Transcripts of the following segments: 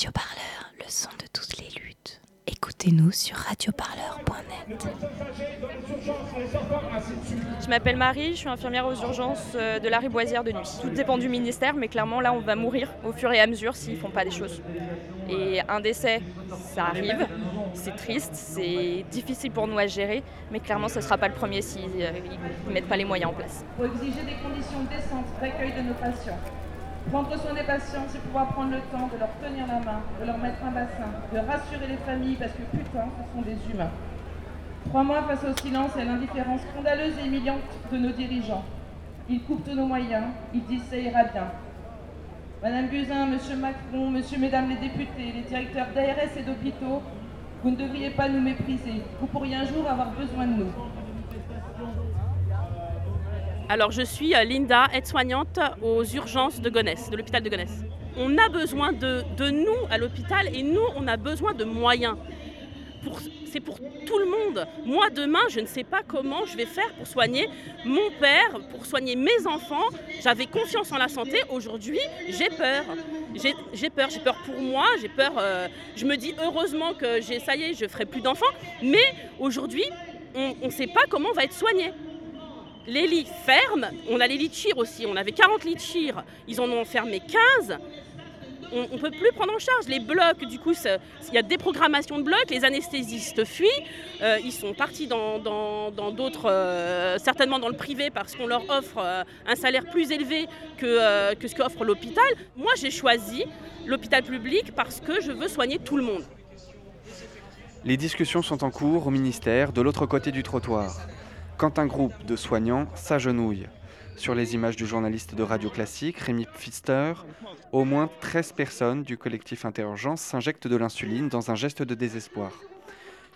Radio Parleur, le son de toutes les luttes. Écoutez-nous sur radioparleur.net. Je m'appelle Marie, je suis infirmière aux urgences euh, de la Riboisière de nuit. Tout dépend du ministère, mais clairement là on va mourir au fur et à mesure s'ils font pas des choses. Et un décès, ça arrive, c'est triste, c'est difficile pour nous à gérer, mais clairement ce ne sera pas le premier s'ils ne mettent pas les moyens en place. Faut exiger des conditions décentes d'accueil de nos patients. Prendre soin des patients, c'est pouvoir prendre le temps de leur tenir la main, de leur mettre un bassin, de rassurer les familles parce que putain, ce sont des humains. Trois mois face au silence et à l'indifférence scandaleuse et humiliante de nos dirigeants. Ils coupent tous nos moyens, ils disent ça ira bien. Madame Buzyn, Monsieur Macron, Monsieur, Mesdames les députés, les directeurs d'ARS et d'hôpitaux, vous ne devriez pas nous mépriser. Vous pourriez un jour avoir besoin de nous. Alors je suis euh, Linda, aide-soignante aux urgences de Gonesse, de l'hôpital de Gonesse. On a besoin de, nous à l'hôpital et nous, on a besoin de moyens. C'est pour tout le monde. Moi, demain, je ne sais pas comment je vais faire pour soigner mon père, pour soigner mes enfants. J'avais confiance en la santé. Aujourd'hui, j'ai peur. J'ai j'ai peur. J'ai peur pour moi. J'ai peur. euh, je me dis heureusement que j'ai, ça y est, je ferai plus d'enfants. Mais aujourd'hui, on ne sait pas comment on va être soigné. Les lits ferment, on a les lits de chir aussi, on avait 40 lits de chir, ils en ont fermé 15. On ne peut plus prendre en charge. Les blocs, du coup, il y a déprogrammation de blocs, les anesthésistes fuient, euh, ils sont partis dans d'autres, euh, certainement dans le privé parce qu'on leur offre euh, un salaire plus élevé que, que ce qu'offre l'hôpital. Moi, j'ai choisi l'hôpital public parce que je veux soigner tout le monde. Les discussions sont en cours au ministère de l'autre côté du trottoir. Quand un groupe de soignants s'agenouille. Sur les images du journaliste de Radio Classique, Rémi Pfister, au moins 13 personnes du collectif Interurgence s'injectent de l'insuline dans un geste de désespoir.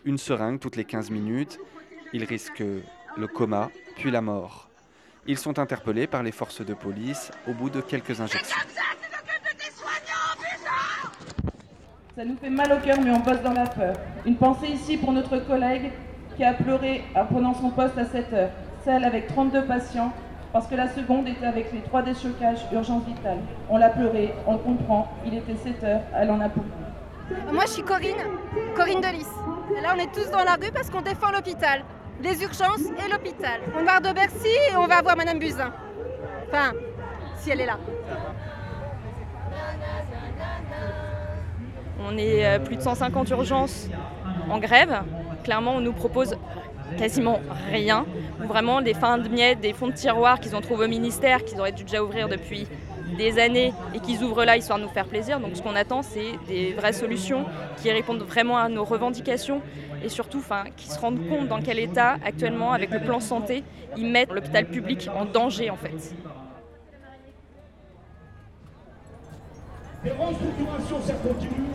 Une seringue toutes les 15 minutes, ils risquent le coma, puis la mort. Ils sont interpellés par les forces de police au bout de quelques injections. Ça nous fait mal au cœur, mais on bosse dans la peur. Une pensée ici pour notre collègue qui a pleuré en prenant son poste à 7 heures, celle avec 32 patients, parce que la seconde était avec les trois déchocages urgence vitale. On l'a pleuré, on le comprend, il était 7 heures, elle en a plus. Moi, je suis Corinne, Corinne Delis. Là, on est tous dans la rue parce qu'on défend l'hôpital, les urgences et l'hôpital. On part de Bercy et on va voir Madame Buzyn. Enfin, si elle est là. On est euh, plus de 150 urgences en grève. Clairement, on nous propose quasiment rien. Vraiment des fins de miettes, des fonds de tiroir qu'ils ont trouvé au ministère, qu'ils auraient dû déjà ouvrir depuis des années et qu'ils ouvrent là histoire de nous faire plaisir. Donc ce qu'on attend, c'est des vraies solutions qui répondent vraiment à nos revendications et surtout qui se rendent compte dans quel état actuellement, avec le plan santé, ils mettent l'hôpital public en danger en fait. Les restructurations, ça continue.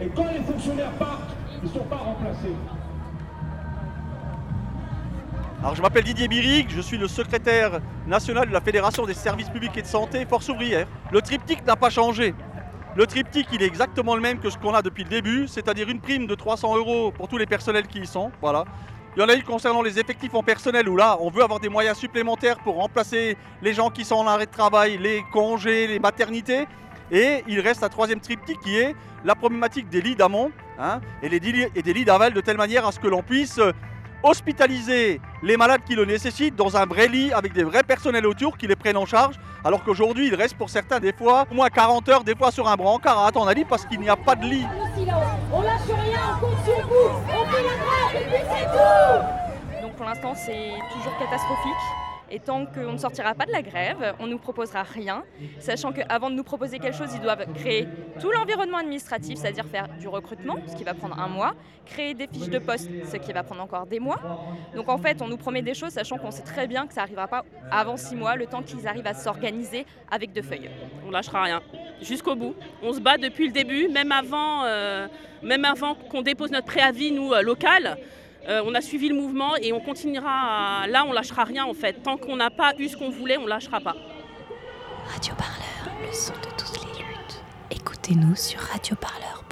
Et quand les fonctionnaires partent, ils ne sont pas remplacés. Alors je m'appelle Didier Biric, je suis le secrétaire national de la Fédération des services publics et de santé Force ouvrière. Le triptyque n'a pas changé. Le triptyque, il est exactement le même que ce qu'on a depuis le début, c'est-à-dire une prime de 300 euros pour tous les personnels qui y sont. Voilà. Il y en a eu concernant les effectifs en personnel où là, on veut avoir des moyens supplémentaires pour remplacer les gens qui sont en arrêt de travail, les congés, les maternités. Et il reste un troisième triptyque qui est la problématique des lits d'amont hein, et, des lits d'aval de telle manière à ce que l'on puisse euh, hospitaliser les malades qui le nécessitent dans un vrai lit avec des vrais personnels autour qui les prennent en charge. Alors qu'aujourd'hui, il reste pour certains des fois au moins 40 heures, des fois sur un brancard à attendre un lit parce qu'il n'y a pas de lit. On lâche rien, on compte sur vous, on fait la grève et puis c'est tout Donc pour l'instant, c'est toujours catastrophique. Et tant qu'on ne sortira pas de la grève, on ne nous proposera rien, sachant qu'avant de nous proposer quelque chose, ils doivent créer tout l'environnement administratif, c'est-à-dire faire du recrutement, ce qui va prendre un mois, créer des fiches de poste, ce qui va prendre encore des mois. Donc en fait, on nous promet des choses, sachant qu'on sait très bien que ça n'arrivera pas avant six mois, le temps qu'ils arrivent à s'organiser avec deux feuilles. On lâchera rien. Jusqu'au bout. On se bat depuis le début, même avant, euh, même avant qu'on dépose notre préavis, nous, euh, local. Euh, on a suivi le mouvement et on continuera. Là, on lâchera rien en fait. Tant qu'on n'a pas eu ce qu'on voulait, on lâchera pas. Radio Parleur, le son de toutes les luttes. Écoutez-nous sur radioparleur.net.